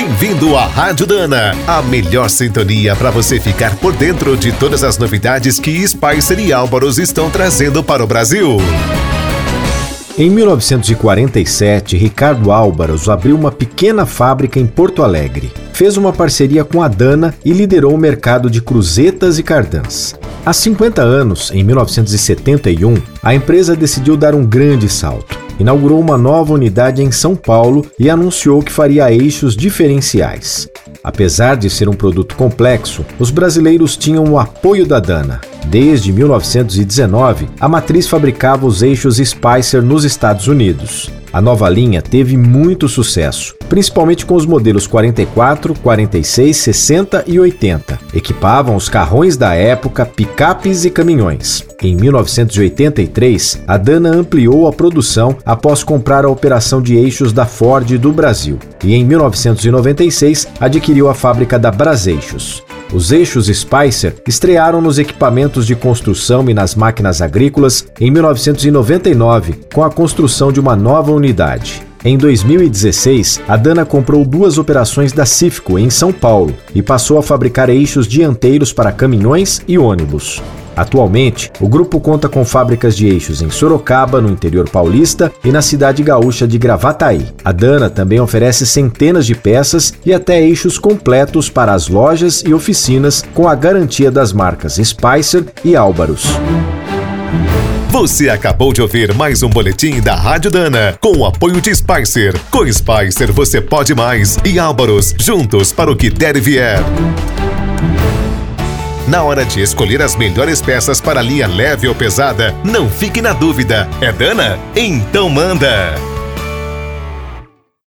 Bem-vindo à Rádio Dana, a melhor sintonia para você ficar por dentro de todas as novidades que Spicer e Álvaros estão trazendo para o Brasil. Em 1947, Ricardo Álvaros abriu uma pequena fábrica em Porto Alegre. Fez uma parceria com a Dana e liderou o mercado de cruzetas e cardãs. Há 50 anos, em 1971, a empresa decidiu dar um grande salto. Inaugurou uma nova unidade em São Paulo e anunciou que faria eixos diferenciais. Apesar de ser um produto complexo, os brasileiros tinham o apoio da Dana. Desde 1919, a matriz fabricava os eixos Spicer nos Estados Unidos. A nova linha teve muito sucesso, principalmente com os modelos 44, 46, 60 e 80. Equipavam os carrões da época, picapes e caminhões. Em 1983, a Dana ampliou a produção após comprar a operação de eixos da Ford do Brasil. E em 1996, adquiriu a fábrica da Braseixos. Os eixos Spicer estrearam nos equipamentos de construção e nas máquinas agrícolas em 1999, com a construção de uma nova unidade. Em 2016, a Dana comprou duas operações da Cifco em São Paulo e passou a fabricar eixos dianteiros para caminhões e ônibus. Atualmente, o grupo conta com fábricas de eixos em Sorocaba, no interior paulista, e na cidade gaúcha de Gravataí. A Dana também oferece centenas de peças e até eixos completos para as lojas e oficinas, com a garantia das marcas Spicer e Álvaros. Você acabou de ouvir mais um boletim da Rádio Dana, com o apoio de Spicer. Com Spicer você pode mais e Álvaros, juntos para o que der e vier. Na hora de escolher as melhores peças para linha leve ou pesada, não fique na dúvida. É Dana? Então manda!